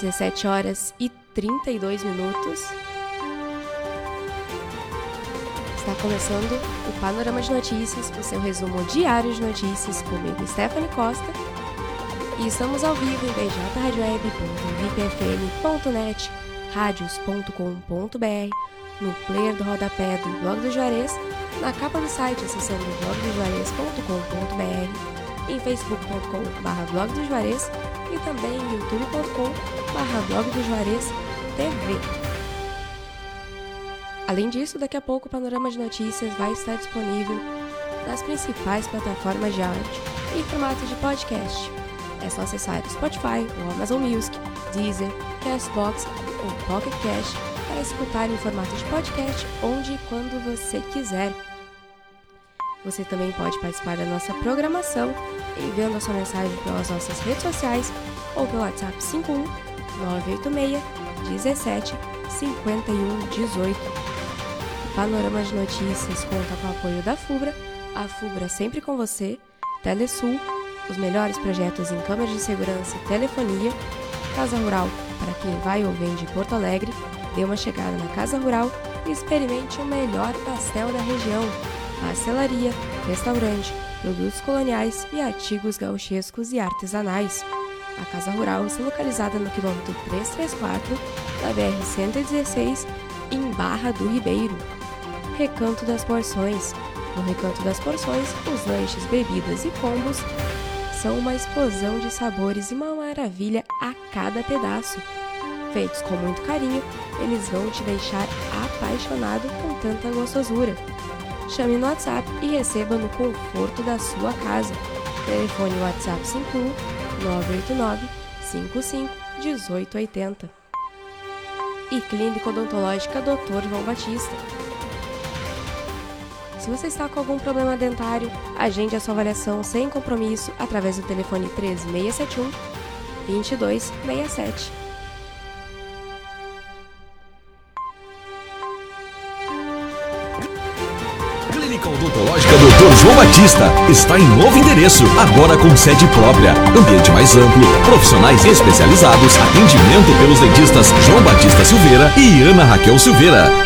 17 horas e 32 minutos. Está começando o Panorama de Notícias, o seu resumo diário de notícias comigo, Stephanie Costa. E estamos ao vivo em bjradioweb.vipfm.net, radios.com.br, no player do rodapé do Blog do Juarez, na capa do site acessando blogdojuarez.com.br, em facebook.com.br blog Juarez e também em youtube.com.br blog Juarez TV. Além disso, daqui a pouco o Panorama de Notícias vai estar disponível nas principais plataformas de áudio em formato de podcast. É só acessar o Spotify, o Amazon Music, Deezer, Castbox ou Pocket Cast para escutar em formato de podcast onde e quando você quiser. Você também pode participar da nossa programação enviando a sua mensagem pelas nossas redes sociais ou pelo WhatsApp 51 986 17 51 18. O Panorama de Notícias conta com o apoio da FUBRA, a FUBRA sempre com você, Telesul, os melhores projetos em câmeras de segurança e telefonia, Casa Rural para quem vai ou vem de Porto Alegre, dê uma chegada na Casa Rural e experimente o melhor pastel da região, pastelaria, restaurante, produtos coloniais e artigos gauchescos e artesanais. A Casa Rural está localizada no quilômetro 334 da BR-116, em Barra do Ribeiro. Recanto das Porções. No Recanto das Porções, os lanches, bebidas e combos são uma explosão de sabores e uma maravilha a cada pedaço. Feitos com muito carinho, eles vão te deixar apaixonado com tanta gostosura. Chame no WhatsApp e receba no conforto da sua casa. Telefone WhatsApp 51 989 55 1880. E Clínica Odontológica Dr. João Batista. Se você está com algum problema dentário, agende a sua avaliação sem compromisso através do telefone 3671 2267. Odontológica Dr. João Batista está em novo endereço, agora com sede própria, ambiente mais amplo, profissionais especializados, atendimento pelos dentistas João Batista Silveira e Ana Raquel Silveira.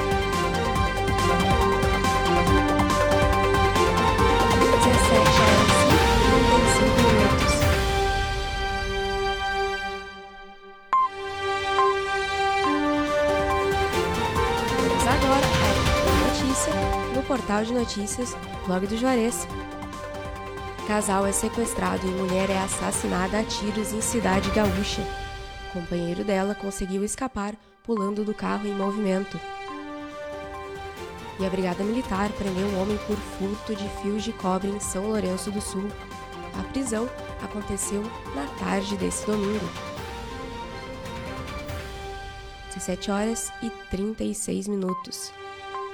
Portal de notícias Blog do Juarez. Casal é sequestrado e mulher é assassinada a tiros em cidade gaúcha. Companheiro dela conseguiu escapar pulando do carro em movimento. E a Brigada Militar prendeu um homem por furto de fios de cobre em São Lourenço do Sul. A prisão aconteceu na tarde desse domingo. 17 horas e 36 minutos.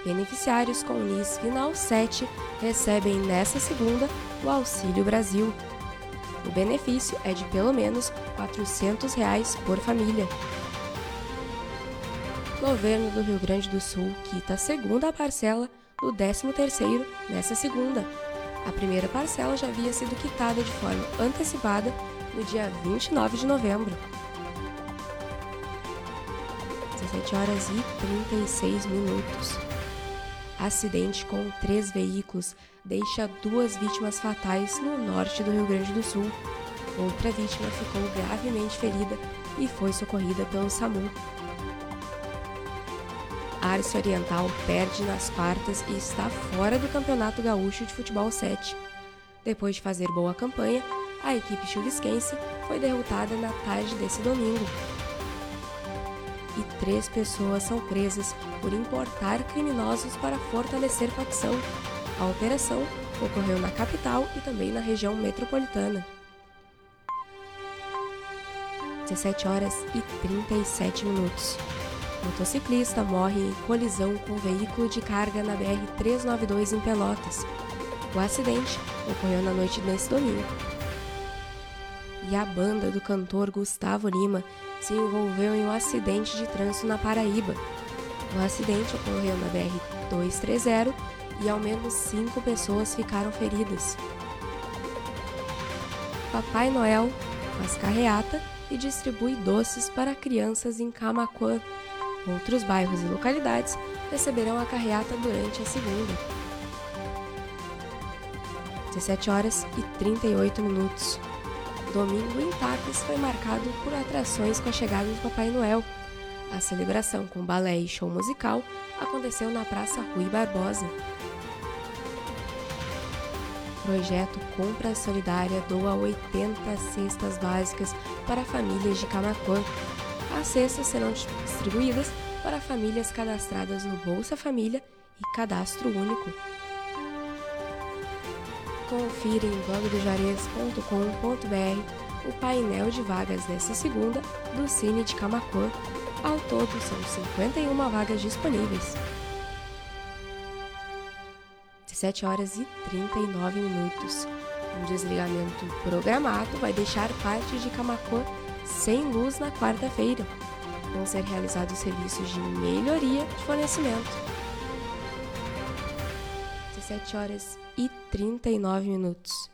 Beneficiários com NIS Final 7 recebem nesta segunda o Auxílio Brasil. O benefício é de pelo menos 400 reais por família. Governo do Rio Grande do Sul quita a segunda parcela do 13º nesta segunda. A primeira parcela já havia sido quitada de forma antecipada no dia 29 de novembro. 17 horas e 36 minutos. Acidente com três veículos deixa duas vítimas fatais no norte do Rio Grande do Sul. Outra vítima ficou gravemente ferida e foi socorrida pelo SAMU. Arce Oriental perde nas quartas e está fora do Campeonato Gaúcho de Futebol 7. Depois de fazer boa campanha, a equipe chuvisquense foi derrotada na tarde desse domingo. E três pessoas são presas por importar criminosos para fortalecer facção. A operação ocorreu na capital e também na região metropolitana. 17 horas e 37 minutos. Motociclista morre em colisão com veículo de carga na BR-392 em Pelotas. O acidente ocorreu na noite desse domingo. E a banda do cantor Gustavo Lima se envolveu em um acidente de trânsito na Paraíba. O acidente ocorreu na BR-230 e ao menos cinco pessoas ficaram feridas. Papai Noel faz carreata e distribui doces para crianças em Camaquã. Outros bairros e localidades receberão a carreata durante a segunda. 17 horas e 38 minutos. Domingo em Tapes foi marcado por atrações com a chegada do Papai Noel. A celebração com balé e show musical aconteceu na Praça Rui Barbosa. Projeto Compra Solidária doa 80 cestas básicas para famílias de Camacuã. As cestas serão distribuídas para famílias cadastradas no Bolsa Família e Cadastro Único. Confira em blogdojuarez.com.br o painel de vagas desta segunda do Cine de Camacuã. Ao todo, são 51 vagas disponíveis. 17 horas e 39 minutos. Um desligamento programado vai deixar parte de Camacuã sem luz na quarta-feira. Vão ser realizados serviços de melhoria de fornecimento. 17 horas e 39 minutos.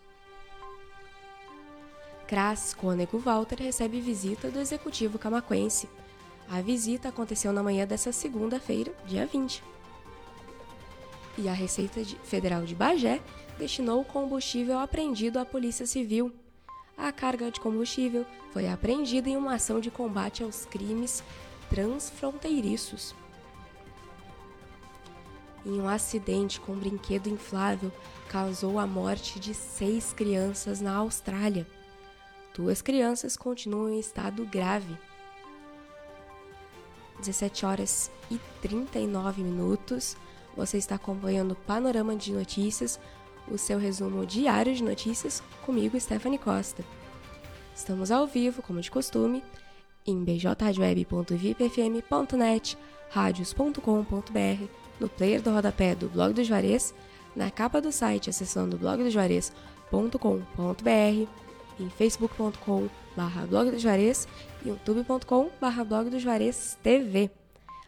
Cras Cônego Walter recebe visita do executivo camaquense. A visita aconteceu na manhã dessa segunda-feira, dia 20 e a Receita Federal de Bagé destinou o combustível apreendido à Polícia Civil. A carga de combustível foi apreendida em uma ação de combate aos crimes transfronteiriços. Em um acidente com um brinquedo inflável, causou a morte de seis crianças na Austrália. Duas crianças continuam em estado grave. 17 horas e 39 minutos. Você está acompanhando o Panorama de Notícias, o seu resumo diário de notícias, comigo, Stephanie Costa. Estamos ao vivo, como de costume, em bjradioweb.vipfm.net, radios.com.br, no player do rodapé do Blog do Juarez, na capa do site acessando blogdojuarez.com.br, em facebook.com barra e youtube.com barra.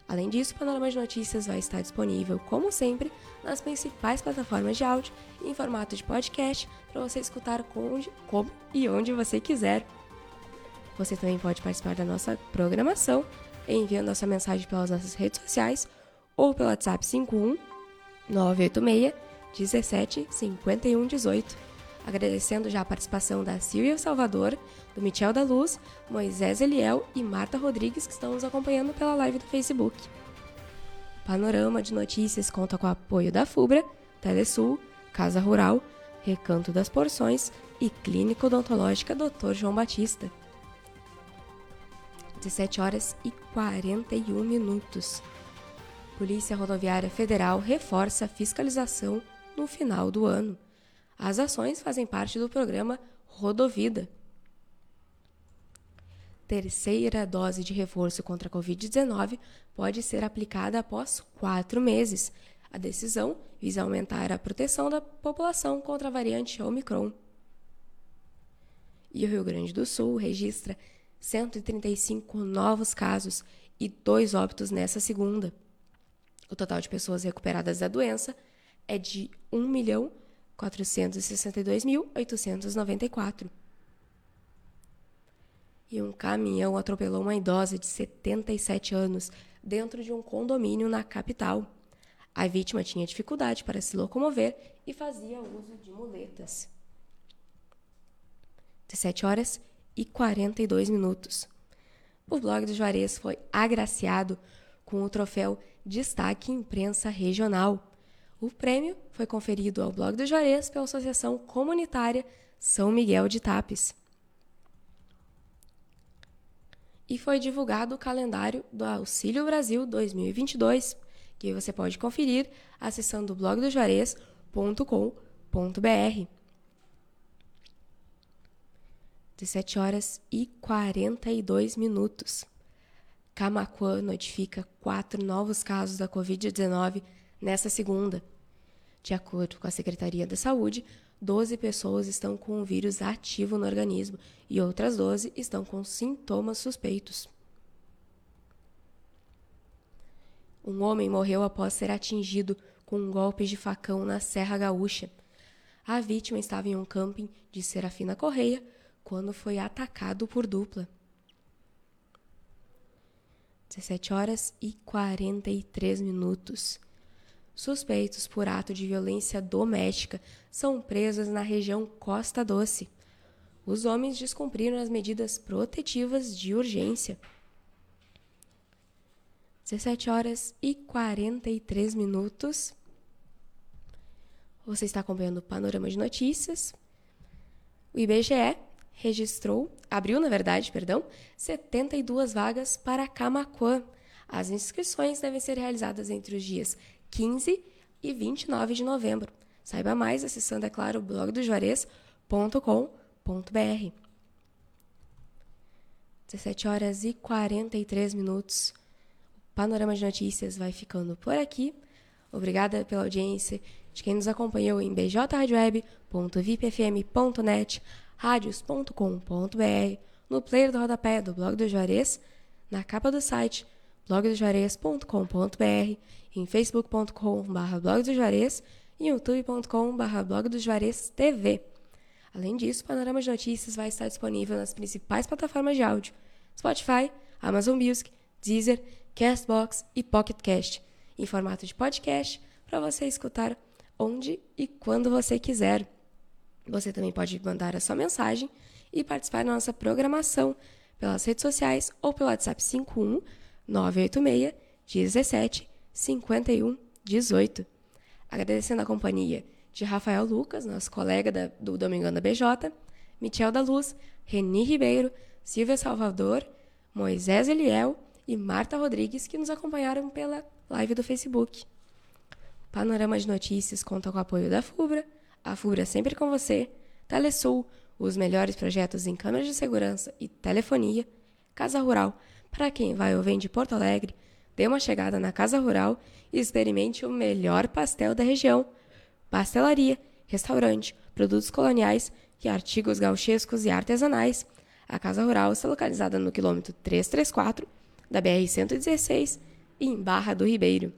Além disso, o Panorama de Notícias vai estar disponível, como sempre, nas principais plataformas de áudio em formato de podcast para você escutar onde, como e onde você quiser. Você também pode participar da nossa programação enviando a sua mensagem pelas nossas redes sociais ou pelo WhatsApp 51 986 17 51 18 agradecendo já a participação da Silvia Salvador, do Michel da Luz, Moisés Eliel e Marta Rodrigues, que estão nos acompanhando pela live do Facebook. O Panorama de Notícias conta com o apoio da FUBRA, Telesul, Casa Rural, Recanto das Porções e Clínica Odontológica Dr. João Batista. 17 horas e 41 minutos. Polícia Rodoviária Federal reforça a fiscalização no final do ano. As ações fazem parte do programa Rodovida. Terceira dose de reforço contra a Covid-19 pode ser aplicada após quatro meses. A decisão visa aumentar a proteção da população contra a variante Omicron. E o Rio Grande do Sul registra 135 novos casos e dois óbitos nessa segunda. O total de pessoas recuperadas da doença é de 1 milhão 462.894. E um caminhão atropelou uma idosa de 77 anos dentro de um condomínio na capital. A vítima tinha dificuldade para se locomover e fazia uso de muletas. 17 horas e 42 minutos. O blog do Juarez foi agraciado com o troféu Destaque Imprensa Regional o prêmio foi conferido ao Blog do Juarez pela Associação Comunitária São Miguel de Tapes. E foi divulgado o calendário do Auxílio Brasil 2022, que você pode conferir acessando blogdojuarez.com.br. 17 horas e 42 minutos. Camacuã notifica quatro novos casos da Covid-19 nesta segunda. De acordo com a Secretaria da Saúde, 12 pessoas estão com o vírus ativo no organismo e outras 12 estão com sintomas suspeitos. Um homem morreu após ser atingido com um golpe de facão na Serra Gaúcha. A vítima estava em um camping de Serafina Correia quando foi atacado por dupla. 17 horas e 43 minutos. Suspeitos por ato de violência doméstica são presos na região Costa Doce. Os homens descumpriram as medidas protetivas de urgência. 17 horas e 43 minutos. Você está acompanhando o Panorama de Notícias. O IBGE registrou, abriu, na verdade, perdão, 72 vagas para Camacuã. As inscrições devem ser realizadas entre os dias 15 e 29 de novembro. Saiba mais acessando, é claro, o blog do Juarez.com.br. 17 horas e 43 minutos. O Panorama de Notícias vai ficando por aqui. Obrigada pela audiência de quem nos acompanhou em bjradioweb.vipfm.net radios.com.br, no player do rodapé do blog do Juarez, na capa do site blogdojuarez.com.br, em facebook.com.br blog do Juarez e youtube.com.br blog do Juarez TV. Além disso, o Panorama de Notícias vai estar disponível nas principais plataformas de áudio, Spotify, Amazon Music, Deezer, Castbox e Pocket Cast, em formato de podcast para você escutar onde e quando você quiser. Você também pode mandar a sua mensagem e participar da nossa programação pelas redes sociais ou pelo WhatsApp 51 986 17 51 18. Agradecendo a companhia de Rafael Lucas, nosso colega da, do Domingão da BJ, Michel da Luz, Reni Ribeiro, Silvia Salvador, Moisés Eliel e Marta Rodrigues, que nos acompanharam pela live do Facebook. Panorama de Notícias conta com o apoio da FUBRA, a FUBRA sempre com você, Telesul, os melhores projetos em câmeras de segurança e telefonia, Casa Rural, para quem vai ou vem de Porto Alegre, dê uma chegada na Casa Rural e experimente o melhor pastel da região. Pastelaria, restaurante, produtos coloniais e artigos gauchescos e artesanais. A Casa Rural está localizada no quilômetro 334 da BR-116 em Barra do Ribeiro.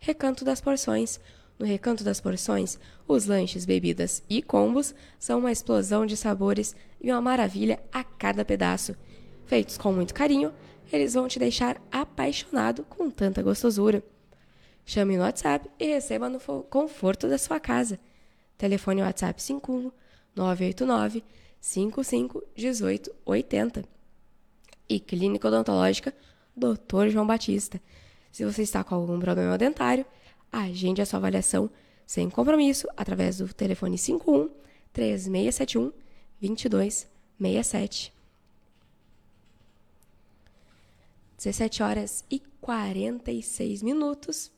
Recanto das Porções, no Recanto das Porções, os lanches, bebidas e combos são uma explosão de sabores e uma maravilha a cada pedaço. Feitos com muito carinho, eles vão te deixar apaixonado com tanta gostosura. Chame no WhatsApp e receba no conforto da sua casa. Telefone WhatsApp 51 989 55 18 80. E Clínica Odontológica Dr. João Batista. Se você está com algum problema dentário, agende a sua avaliação sem compromisso através do telefone 51 3671 2267. 17 horas e 46 minutos.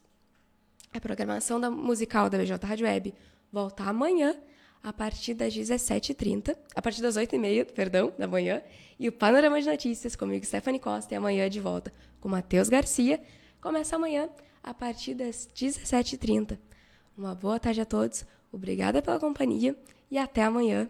A programação da musical da BJ Rádio Web volta amanhã a partir das 17h30, a partir das 8h30, perdão, da manhã, e o Panorama de Notícias comigo, Stephanie Costa, e amanhã de volta com Matheus Garcia, começa amanhã a partir das 17h30. Uma boa tarde a todos, obrigada pela companhia e até amanhã.